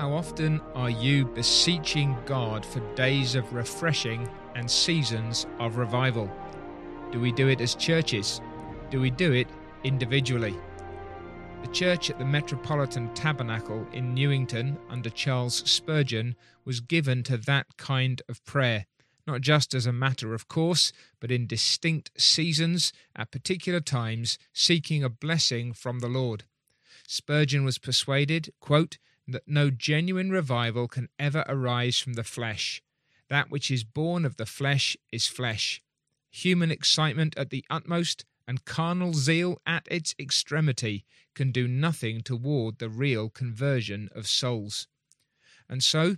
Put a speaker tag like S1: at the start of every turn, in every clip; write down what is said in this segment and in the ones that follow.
S1: How often are you beseeching God for days of refreshing and seasons of revival? Do we do it as churches? Do we do it individually? The church at the Metropolitan Tabernacle in Newington under Charles Spurgeon was given to that kind of prayer, not just as a matter of course, but in distinct seasons at particular times, seeking a blessing from the Lord. Spurgeon was persuaded, quote, that no genuine revival can ever arise from the flesh. That which is born of the flesh is flesh. Human excitement at the utmost and carnal zeal at its extremity can do nothing toward the real conversion of souls. And so,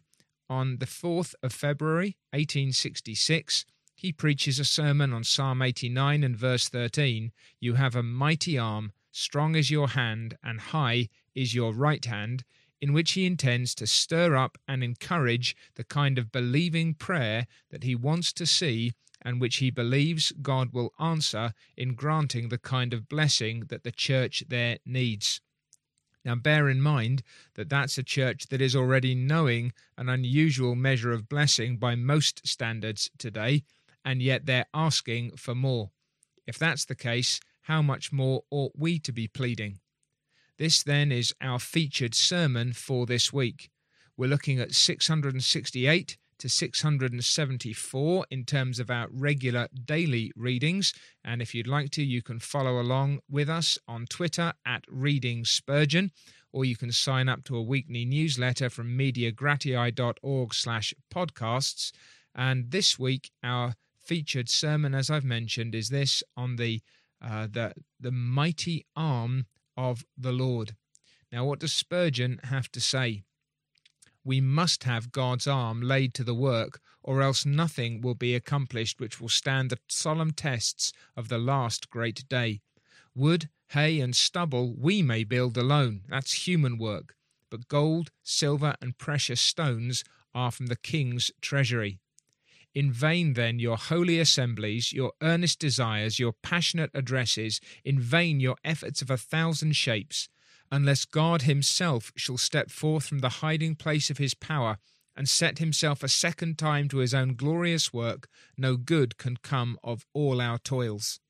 S1: on the 4th of February 1866, he preaches a sermon on Psalm 89 and verse 13 You have a mighty arm, strong is your hand, and high is your right hand in which he intends to stir up and encourage the kind of believing prayer that he wants to see and which he believes God will answer in granting the kind of blessing that the church there needs. Now, bear in mind that that's a church that is already knowing an unusual measure of blessing by most standards today, and yet they're asking for more. If that's the case, how much more ought we to be pleading? This then is our featured sermon for this week. We're looking at 668 to 674 in terms of our regular daily readings. And if you'd like to, you can follow along with us on Twitter at Reading Spurgeon, or you can sign up to a weekly newsletter from mediagratiae.org slash podcasts. And this week, our featured sermon, as I've mentioned, is this on the uh, the the mighty arm of the Lord. Now, what does Spurgeon have to say? We must have God's arm laid to the work, or else nothing will be accomplished which will stand the solemn tests of the last great day. Wood, hay, and stubble we may build alone, that's human work, but gold, silver, and precious stones are from the king's treasury. In vain, then, your holy assemblies, your earnest desires, your passionate addresses, in vain your efforts of a thousand shapes, unless God Himself shall step forth from the hiding place of His power and set Himself a second time to His own glorious work, no good can come of all our toils.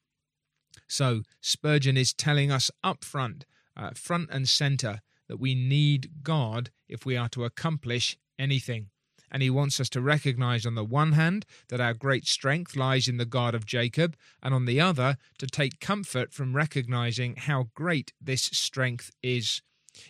S1: So, Spurgeon is telling us up front, uh, front and centre, that we need God if we are to accomplish anything and he wants us to recognize, on the one hand, that our great strength lies in the God of Jacob, and on the other, to take comfort from recognizing how great this strength is.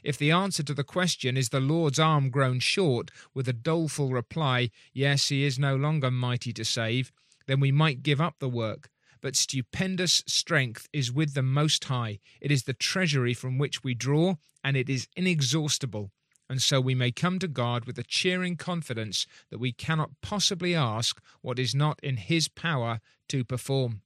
S1: If the answer to the question is the Lord's arm grown short, with a doleful reply, Yes, he is no longer mighty to save, then we might give up the work. But stupendous strength is with the Most High. It is the treasury from which we draw, and it is inexhaustible and so we may come to God with a cheering confidence that we cannot possibly ask what is not in His power to perform.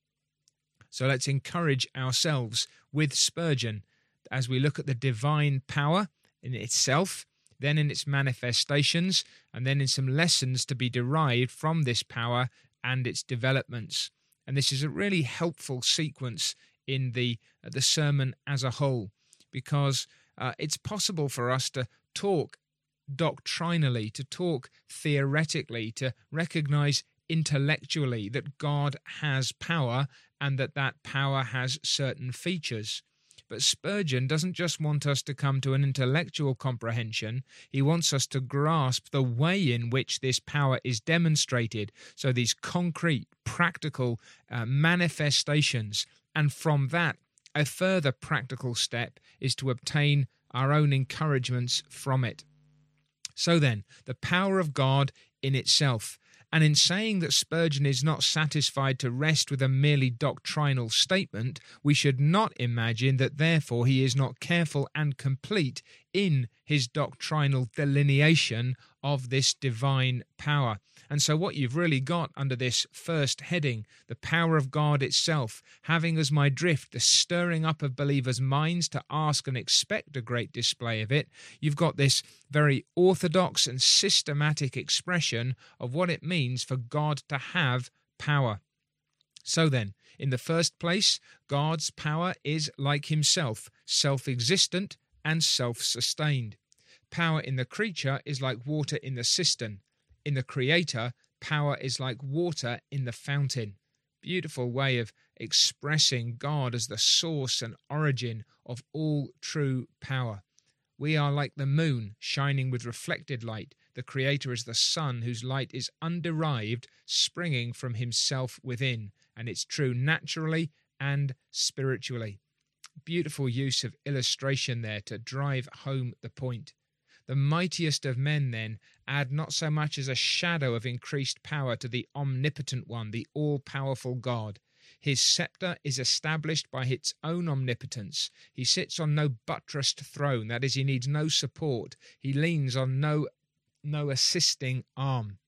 S1: So let's encourage ourselves with Spurgeon as we look at the divine power in itself, then in its manifestations, and then in some lessons to be derived from this power and its developments. And this is a really helpful sequence in the uh, the sermon as a whole because uh, it's possible for us to talk doctrinally, to talk theoretically, to recognize intellectually that God has power and that that power has certain features. But Spurgeon doesn't just want us to come to an intellectual comprehension, he wants us to grasp the way in which this power is demonstrated. So, these concrete, practical uh, manifestations. And from that, a further practical step is to obtain our own encouragements from it. So then, the power of God in itself. And in saying that Spurgeon is not satisfied to rest with a merely doctrinal statement, we should not imagine that therefore he is not careful and complete in his doctrinal delineation of this divine power. And so, what you've really got under this first heading, the power of God itself, having as my drift the stirring up of believers' minds to ask and expect a great display of it, you've got this very orthodox and systematic expression of what it means for God to have power. So then, in the first place, God's power is like Himself, self existent and self sustained. Power in the creature is like water in the cistern. In the Creator, power is like water in the fountain. Beautiful way of expressing God as the source and origin of all true power. We are like the moon, shining with reflected light. The Creator is the sun, whose light is underived, springing from Himself within, and it's true naturally and spiritually. Beautiful use of illustration there to drive home the point. The mightiest of men, then, add not so much as a shadow of increased power to the omnipotent one, the all powerful God. His sceptre is established by its own omnipotence. He sits on no buttressed throne, that is, he needs no support. He leans on no, no assisting arm.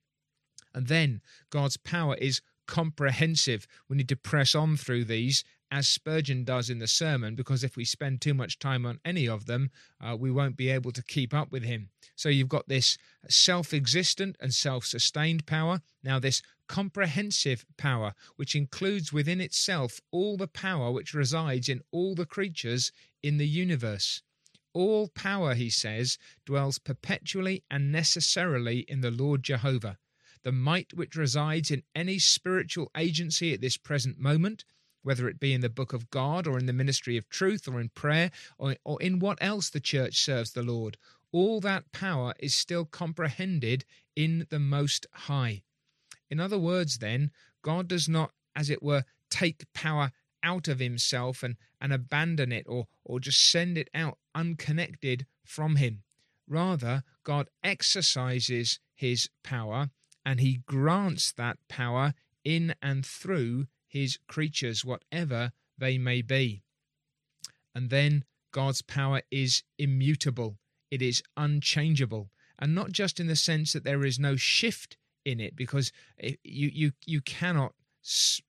S1: And then God's power is comprehensive. We need to press on through these as Spurgeon does in the sermon, because if we spend too much time on any of them, uh, we won't be able to keep up with him. So you've got this self existent and self sustained power. Now, this comprehensive power, which includes within itself all the power which resides in all the creatures in the universe. All power, he says, dwells perpetually and necessarily in the Lord Jehovah. The might which resides in any spiritual agency at this present moment whether it be in the book of God or in the ministry of truth or in prayer or, or in what else the church serves the Lord, all that power is still comprehended in the Most High. In other words, then, God does not, as it were, take power out of himself and, and abandon it or, or just send it out unconnected from him. Rather, God exercises his power and he grants that power in and through his creatures, whatever they may be. And then God's power is immutable, it is unchangeable, and not just in the sense that there is no shift in it, because you you you cannot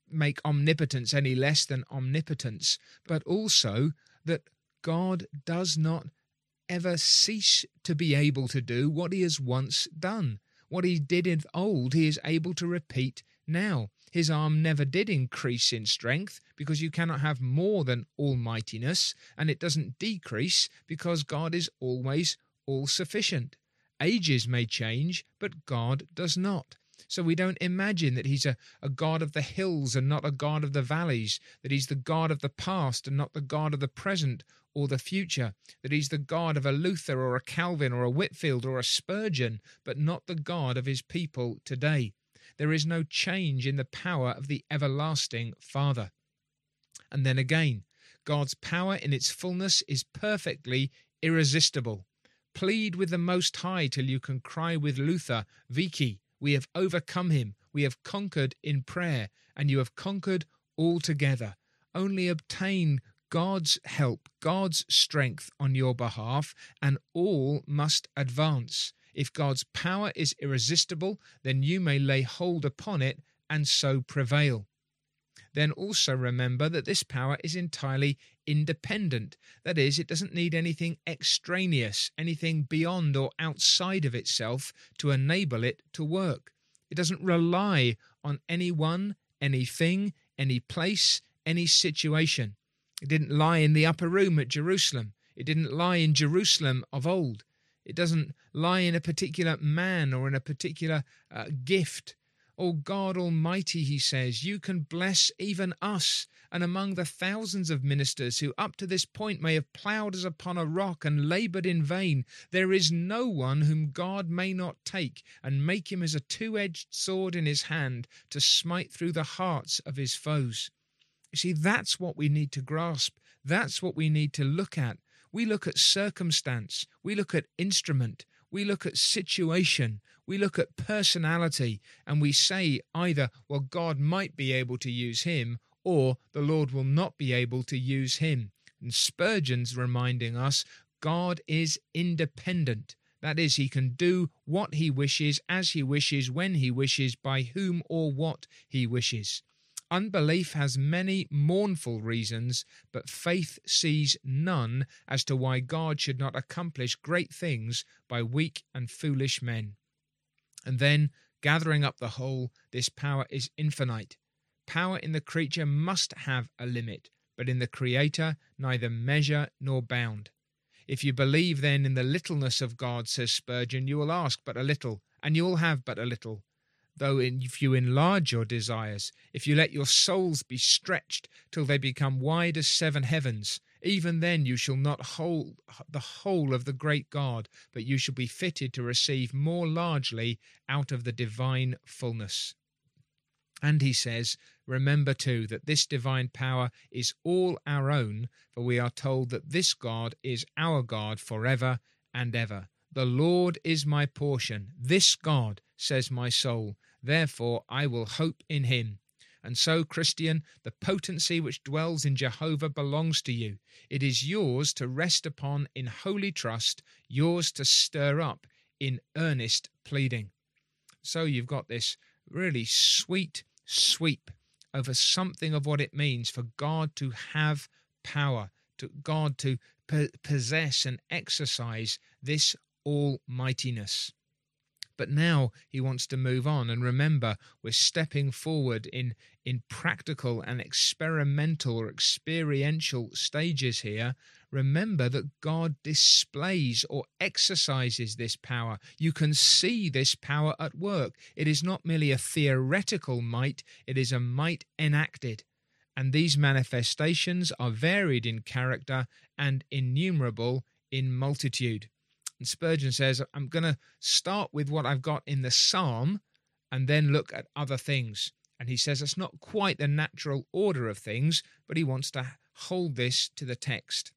S1: make omnipotence any less than omnipotence, but also that God does not ever cease to be able to do what he has once done. What he did of old, he is able to repeat now. His arm never did increase in strength because you cannot have more than almightiness, and it doesn't decrease because God is always all sufficient. Ages may change, but God does not. So we don't imagine that he's a, a God of the hills and not a God of the valleys, that he's the God of the past and not the God of the present or the future, that he's the God of a Luther or a Calvin or a Whitefield or a Spurgeon, but not the God of his people today there is no change in the power of the everlasting Father. And then again, God's power in its fullness is perfectly irresistible. Plead with the Most High till you can cry with Luther, Vici, we have overcome him, we have conquered in prayer, and you have conquered altogether. Only obtain God's help, God's strength on your behalf, and all must advance. If God's power is irresistible, then you may lay hold upon it and so prevail. Then also remember that this power is entirely independent. That is, it doesn't need anything extraneous, anything beyond or outside of itself to enable it to work. It doesn't rely on anyone, anything, any place, any situation. It didn't lie in the upper room at Jerusalem. It didn't lie in Jerusalem of old. It doesn't lie in a particular man or in a particular uh, gift. Oh God Almighty, he says, you can bless even us, and among the thousands of ministers who up to this point may have ploughed as upon a rock and laboured in vain, there is no one whom God may not take and make him as a two edged sword in his hand to smite through the hearts of his foes. You see, that's what we need to grasp. That's what we need to look at. We look at circumstance, we look at instrument, we look at situation, we look at personality, and we say either, well, God might be able to use him, or the Lord will not be able to use him. And Spurgeon's reminding us God is independent. That is, he can do what he wishes, as he wishes, when he wishes, by whom or what he wishes. Unbelief has many mournful reasons, but faith sees none as to why God should not accomplish great things by weak and foolish men. And then, gathering up the whole, this power is infinite. Power in the creature must have a limit, but in the Creator neither measure nor bound. If you believe then in the littleness of God, says Spurgeon, you will ask but a little, and you will have but a little. Though if you enlarge your desires, if you let your souls be stretched till they become wide as seven heavens, even then you shall not hold the whole of the great God, but you shall be fitted to receive more largely out of the divine fullness. And he says, Remember too that this divine power is all our own, for we are told that this God is our God forever and ever. The Lord is my portion, this God, says my soul, therefore I will hope in him. And so, Christian, the potency which dwells in Jehovah belongs to you. It is yours to rest upon in holy trust, yours to stir up in earnest pleading. So you've got this really sweet sweep over something of what it means for God to have power, to God to possess and exercise this almightiness. But now he wants to move on. And remember, we're stepping forward in, in practical and experimental or experiential stages here. Remember that God displays or exercises this power. You can see this power at work. It is not merely a theoretical might, it is a might enacted. And these manifestations are varied in character and innumerable in multitude. And Spurgeon says, I'm going to start with what I've got in the psalm and then look at other things. And he says it's not quite the natural order of things, but he wants to hold this to the text.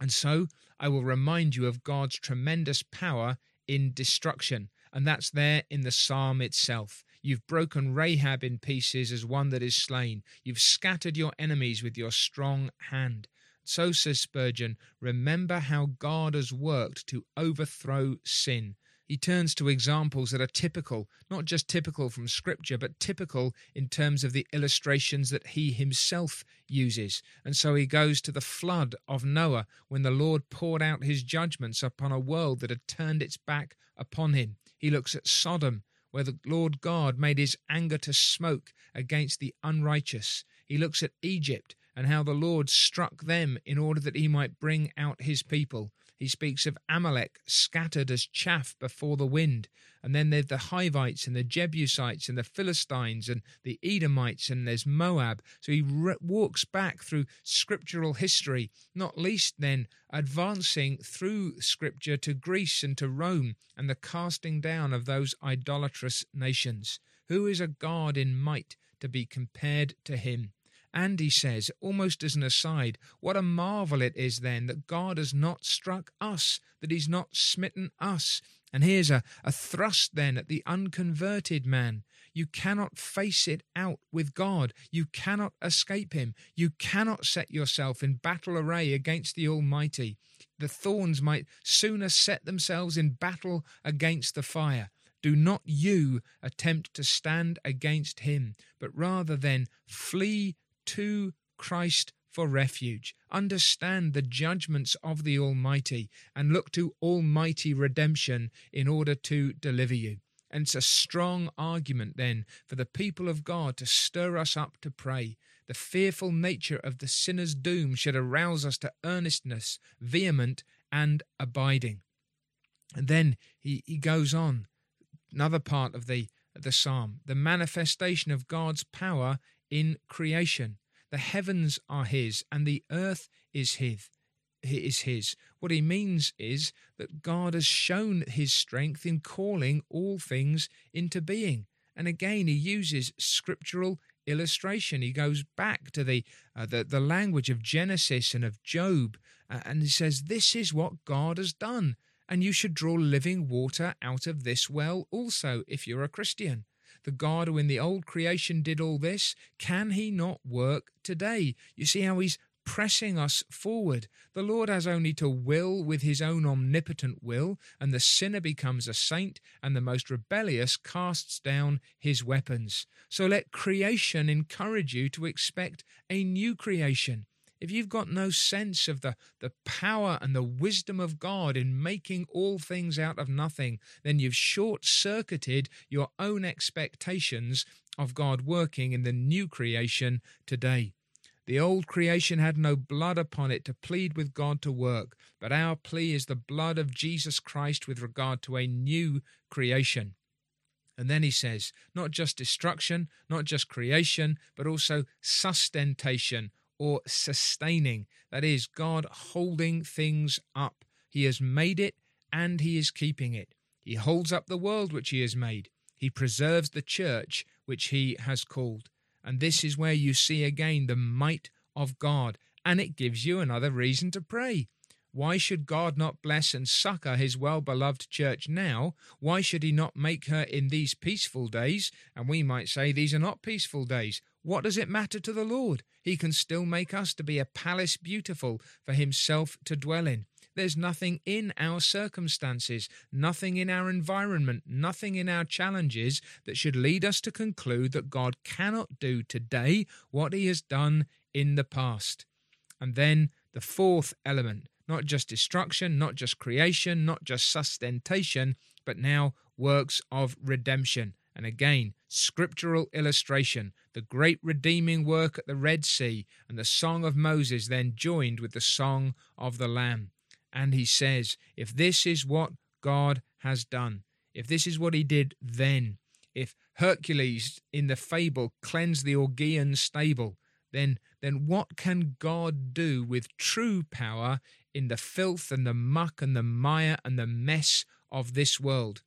S1: And so I will remind you of God's tremendous power in destruction. And that's there in the psalm itself. You've broken Rahab in pieces as one that is slain. You've scattered your enemies with your strong hand. So says Spurgeon, remember how God has worked to overthrow sin. He turns to examples that are typical, not just typical from Scripture, but typical in terms of the illustrations that he himself uses. And so he goes to the flood of Noah when the Lord poured out his judgments upon a world that had turned its back upon him. He looks at Sodom, where the Lord God made his anger to smoke against the unrighteous. He looks at Egypt and how the Lord struck them in order that he might bring out his people. He speaks of Amalek scattered as chaff before the wind. And then there's the Hivites and the Jebusites and the Philistines and the Edomites and there's Moab. So he re- walks back through scriptural history, not least then advancing through scripture to Greece and to Rome and the casting down of those idolatrous nations. Who is a God in might to be compared to him? And he says, almost as an aside, what a marvel it is then that God has not struck us, that he's not smitten us. And here's a, a thrust then at the unconverted man. You cannot face it out with God. You cannot escape him. You cannot set yourself in battle array against the Almighty. The thorns might sooner set themselves in battle against the fire. Do not you attempt to stand against him, but rather then flee to Christ for refuge. Understand the judgments of the Almighty and look to Almighty redemption in order to deliver you. And it's a strong argument then for the people of God to stir us up to pray. The fearful nature of the sinner's doom should arouse us to earnestness, vehement and abiding. And then he, he goes on, another part of the, the psalm, the manifestation of God's power in creation. The heavens are his and the earth is his. Is his. What he means is that God has shown his strength in calling all things into being. And again, he uses scriptural illustration. He goes back to the, uh, the, the language of Genesis and of Job, uh, and he says, This is what God has done. And you should draw living water out of this well also, if you're a Christian the God who in the old creation did all this, can he not work today? You see how he's pressing us forward. The Lord has only to will with his own omnipotent will, and the sinner becomes a saint, and the most rebellious casts down his weapons. So let creation encourage you to expect a new creation if you've got no sense of the, the power and the wisdom of God in making all things out of nothing, then you've short circuited your own expectations of God working in the new creation today. The old creation had no blood upon it to plead with God to work, but our plea is the blood of Jesus Christ with regard to a new creation. And then he says, not just destruction, not just creation, but also sustentation or sustaining. That is, God holding things up. He has made it and he is keeping it. He holds up the world which he has made. He preserves the church which he has called. And this is where you see again the might of God, and it gives you another reason to pray. Why should God not bless and succor his well beloved church now? Why should he not make her in these peaceful days? And we might say these are not peaceful days. What does it matter to the Lord? He can still make us to be a palace beautiful for himself to dwell in. There's nothing in our circumstances, nothing in our environment, nothing in our challenges that should lead us to conclude that God cannot do today what he has done in the past. And then the fourth element not just destruction, not just creation, not just sustentation, but now works of redemption. And again, scriptural illustration, the great redeeming work at the Red Sea, and the song of Moses then joined with the song of the Lamb. And he says, if this is what God has done, if this is what he did then, if Hercules in the fable cleansed the Augean stable, then, then what can God do with true power in the filth and the muck and the mire and the mess of this world?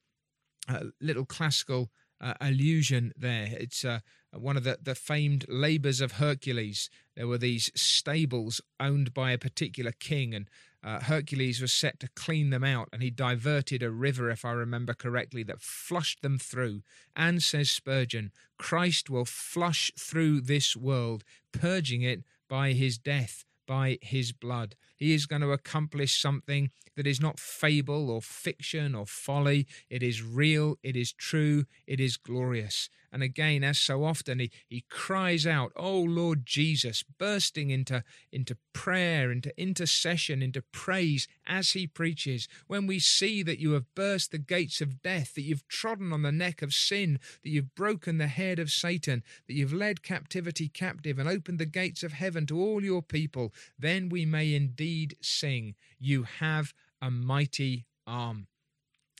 S1: A little classical uh, allusion there. It's uh, one of the, the famed labours of Hercules. There were these stables owned by a particular king, and uh, Hercules was set to clean them out, and he diverted a river, if I remember correctly, that flushed them through. And says Spurgeon, Christ will flush through this world, purging it by his death, by his blood. He is going to accomplish something that is not fable or fiction or folly. It is real, it is true, it is glorious. And again, as so often, he, he cries out, Oh Lord Jesus, bursting into, into prayer, into intercession, into praise as he preaches. When we see that you have burst the gates of death, that you've trodden on the neck of sin, that you've broken the head of Satan, that you've led captivity captive and opened the gates of heaven to all your people, then we may indeed sing, You have a mighty arm.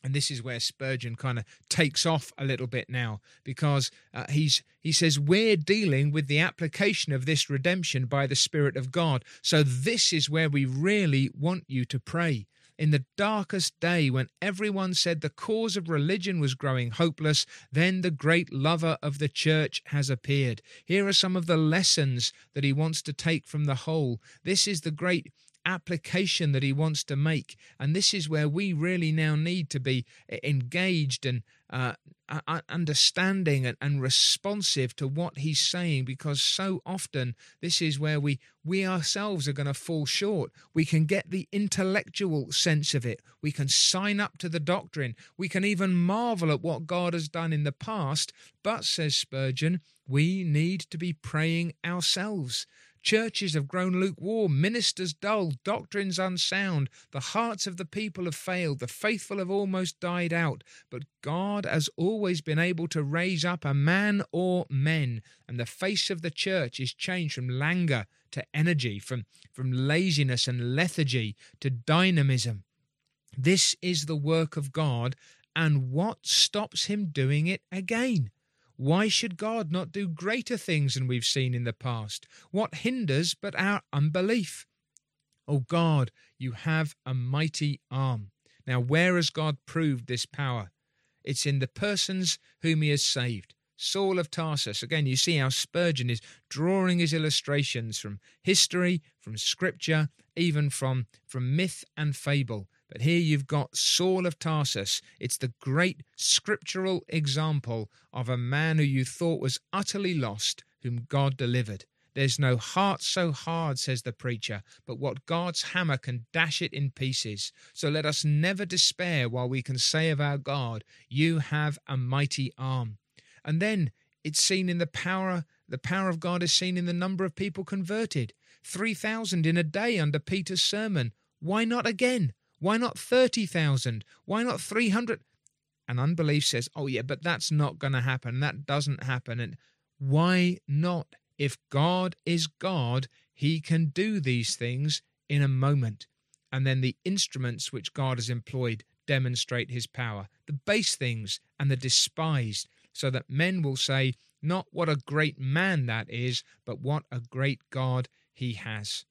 S1: And this is where Spurgeon kind of takes off a little bit now because uh, he's he says we're dealing with the application of this redemption by the Spirit of God. So this is where we really want you to pray. In the darkest day, when everyone said the cause of religion was growing hopeless, then the great lover of the church has appeared. Here are some of the lessons that he wants to take from the whole. This is the great application that he wants to make. And this is where we really now need to be engaged and uh, understanding and, and responsive to what he's saying because so often this is where we we ourselves are going to fall short. We can get the intellectual sense of it. We can sign up to the doctrine. We can even marvel at what god has done in the past. But says spurgeon we need to be praying ourselves Churches have grown lukewarm, ministers dull, doctrines unsound. The hearts of the people have failed, the faithful have almost died out. But God has always been able to raise up a man or men, and the face of the church is changed from languor to energy, from, from laziness and lethargy to dynamism. This is the work of God, and what stops him doing it again? Why should God not do greater things than we've seen in the past? What hinders but our unbelief? O oh God, you have a mighty arm. Now, where has God proved this power? It's in the persons whom he has saved. Saul of Tarsus. Again, you see how Spurgeon is drawing his illustrations from history, from scripture, even from, from myth and fable. But here you've got Saul of Tarsus. It's the great scriptural example of a man who you thought was utterly lost, whom God delivered. There's no heart so hard, says the preacher, but what God's hammer can dash it in pieces. So let us never despair while we can say of our God, You have a mighty arm. And then it's seen in the power, the power of God is seen in the number of people converted. 3,000 in a day under Peter's sermon. Why not again? Why not 30,000? Why not 300? And unbelief says, oh, yeah, but that's not going to happen. That doesn't happen. And why not? If God is God, he can do these things in a moment. And then the instruments which God has employed demonstrate his power, the base things and the despised, so that men will say, not what a great man that is, but what a great God he has.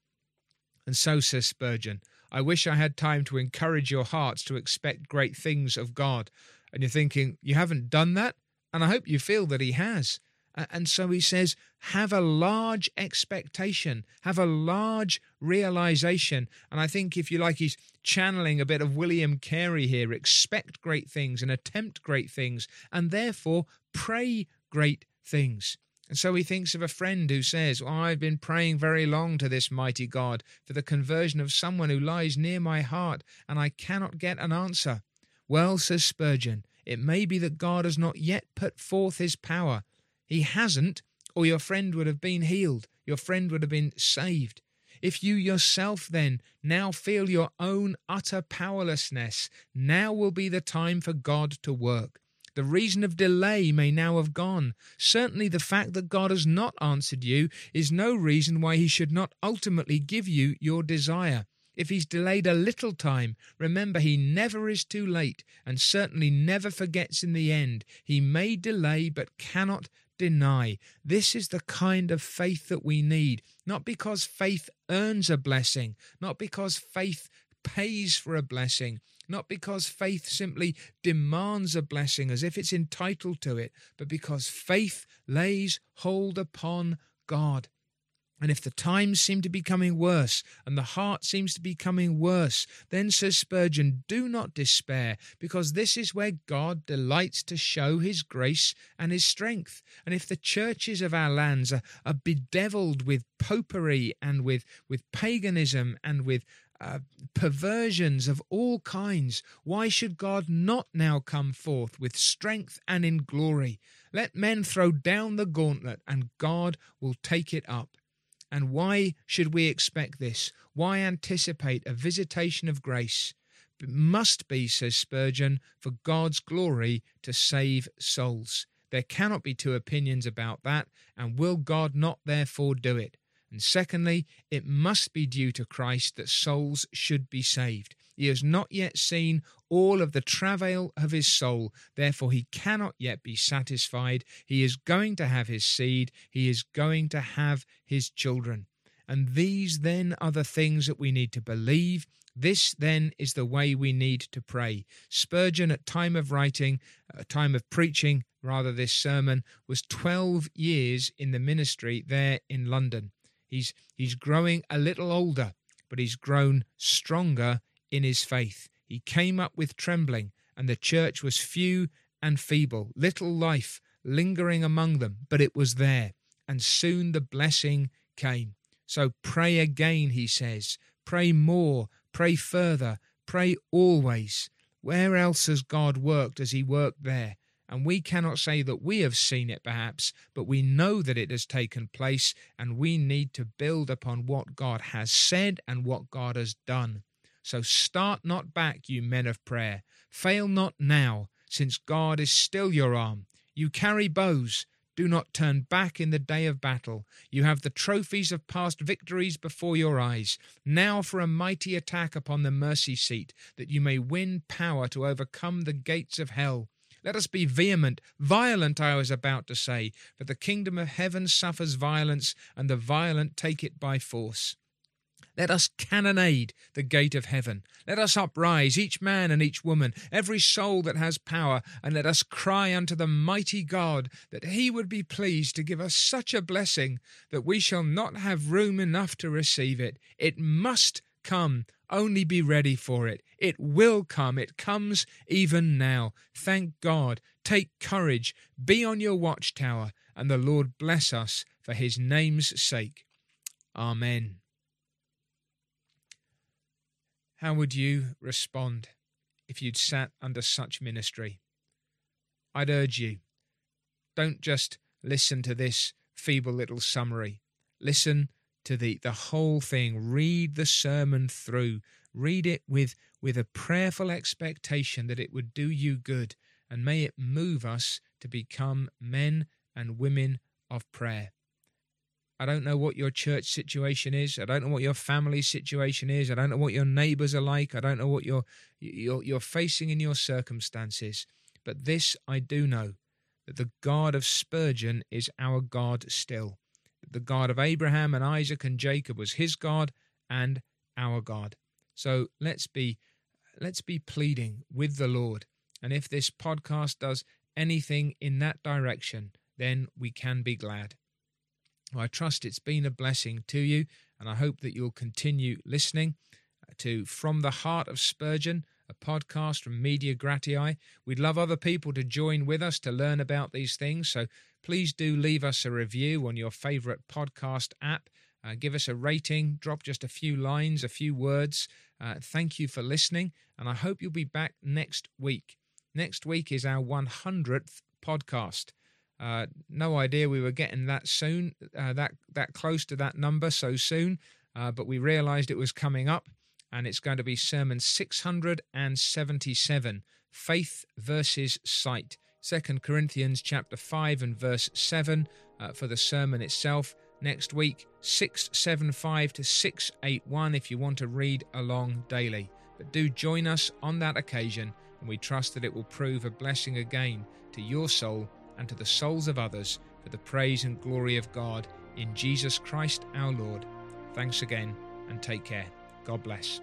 S1: And so says Spurgeon, I wish I had time to encourage your hearts to expect great things of God. And you're thinking, you haven't done that? And I hope you feel that he has. And so he says, have a large expectation, have a large realization. And I think, if you like, he's channeling a bit of William Carey here expect great things and attempt great things, and therefore pray great things. And so he thinks of a friend who says, well, I've been praying very long to this mighty God for the conversion of someone who lies near my heart, and I cannot get an answer. Well, says Spurgeon, it may be that God has not yet put forth his power he hasn't, or your friend would have been healed, your friend would have been saved. If you yourself then now feel your own utter powerlessness, now will be the time for God to work. The reason of delay may now have gone. Certainly, the fact that God has not answered you is no reason why He should not ultimately give you your desire. If He's delayed a little time, remember He never is too late and certainly never forgets in the end. He may delay but cannot deny. This is the kind of faith that we need, not because faith earns a blessing, not because faith pays for a blessing, not because faith simply demands a blessing as if it's entitled to it, but because faith lays hold upon God. And if the times seem to be coming worse, and the heart seems to be coming worse, then, says Spurgeon, do not despair, because this is where God delights to show his grace and his strength. And if the churches of our lands are, are bedevilled with popery and with, with paganism and with uh, perversions of all kinds, why should God not now come forth with strength and in glory? Let men throw down the gauntlet, and God will take it up. And why should we expect this? Why anticipate a visitation of grace? It must be, says Spurgeon, for God's glory to save souls. There cannot be two opinions about that, and will God not therefore do it? And secondly, it must be due to Christ that souls should be saved. He has not yet seen all of the travail of his soul, therefore he cannot yet be satisfied. He is going to have his seed, he is going to have his children. And these then are the things that we need to believe. This then is the way we need to pray. Spurgeon, at time of writing, at time of preaching, rather this sermon, was 12 years in the ministry there in London. He's he's growing a little older, but he's grown stronger in his faith. He came up with trembling, and the church was few and feeble, little life lingering among them, but it was there, and soon the blessing came. So pray again, he says. Pray more, pray further, pray always. Where else has God worked as he worked there? And we cannot say that we have seen it perhaps, but we know that it has taken place, and we need to build upon what God has said and what God has done. So start not back, you men of prayer. Fail not now, since God is still your arm. You carry bows. Do not turn back in the day of battle. You have the trophies of past victories before your eyes. Now for a mighty attack upon the mercy seat, that you may win power to overcome the gates of hell. Let us be vehement, violent, I was about to say, for the kingdom of heaven suffers violence, and the violent take it by force. Let us cannonade the gate of heaven. Let us uprise, each man and each woman, every soul that has power, and let us cry unto the mighty God that he would be pleased to give us such a blessing that we shall not have room enough to receive it. It must come. Only be ready for it. It will come. It comes even now. Thank God. Take courage. Be on your watchtower, and the Lord bless us for his name's sake. Amen. How would you respond if you'd sat under such ministry? I'd urge you don't just listen to this feeble little summary. Listen to the, the whole thing. Read the sermon through. Read it with, with a prayerful expectation that it would do you good, and may it move us to become men and women of prayer. I don't know what your church situation is. I don't know what your family situation is. I don't know what your neighbors are like. I don't know what you're, you're, you're facing in your circumstances. But this I do know that the God of Spurgeon is our God still. The God of Abraham and Isaac and Jacob was his God and our God. So let's be let's be pleading with the Lord. And if this podcast does anything in that direction, then we can be glad. Well, I trust it's been a blessing to you, and I hope that you'll continue listening to From the Heart of Spurgeon, a podcast from Media Gratiae. We'd love other people to join with us to learn about these things, so please do leave us a review on your favorite podcast app. Uh, give us a rating, drop just a few lines, a few words. Uh, thank you for listening, and I hope you'll be back next week. Next week is our 100th podcast. Uh, no idea we were getting that soon, uh, that that close to that number so soon, uh, but we realised it was coming up, and it's going to be sermon 677, faith versus sight. Second Corinthians chapter five and verse seven uh, for the sermon itself next week, 675 to 681 if you want to read along daily. But do join us on that occasion, and we trust that it will prove a blessing again to your soul and to the souls of others for the praise and glory of God in Jesus Christ our Lord. Thanks again, and take care. God bless.